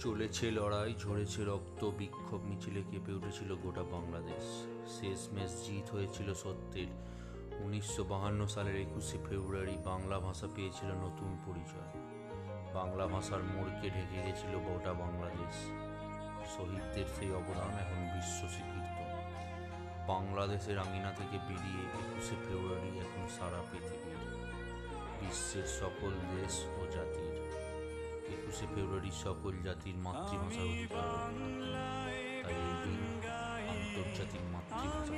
চলেছে লড়াই, ঝরেছে রক্ত, বিক্ষোভ মিছিলে কেঁপে উঠেছিল গোটা বাংলাদেশ। শেষ শেষমেশ জিত হয়েছিল সত্যের। উনিশশো বাহান্ন সালের একুশে ফেব্রুয়ারি বাংলা ভাষা পেয়েছিল নতুন পরিচয়। বাংলা ভাষার মোড়কে ঢেকে গেছিল গোটা বাংলাদেশ। শহীদদের সেই অবদান এখন বিশ্ব স্বীকৃত। বাংলাদেশের আঙিনা থেকে বেরিয়ে একুশে ফেব্রুয়ারি এখন সারা পৃথিবীর বিশ্বের সকল দেশ ও একুশে ফেব্রুয়ারি সকল জাতির মাতৃভাষা অধিকার আন্তর্জাতিক মাতৃভাষা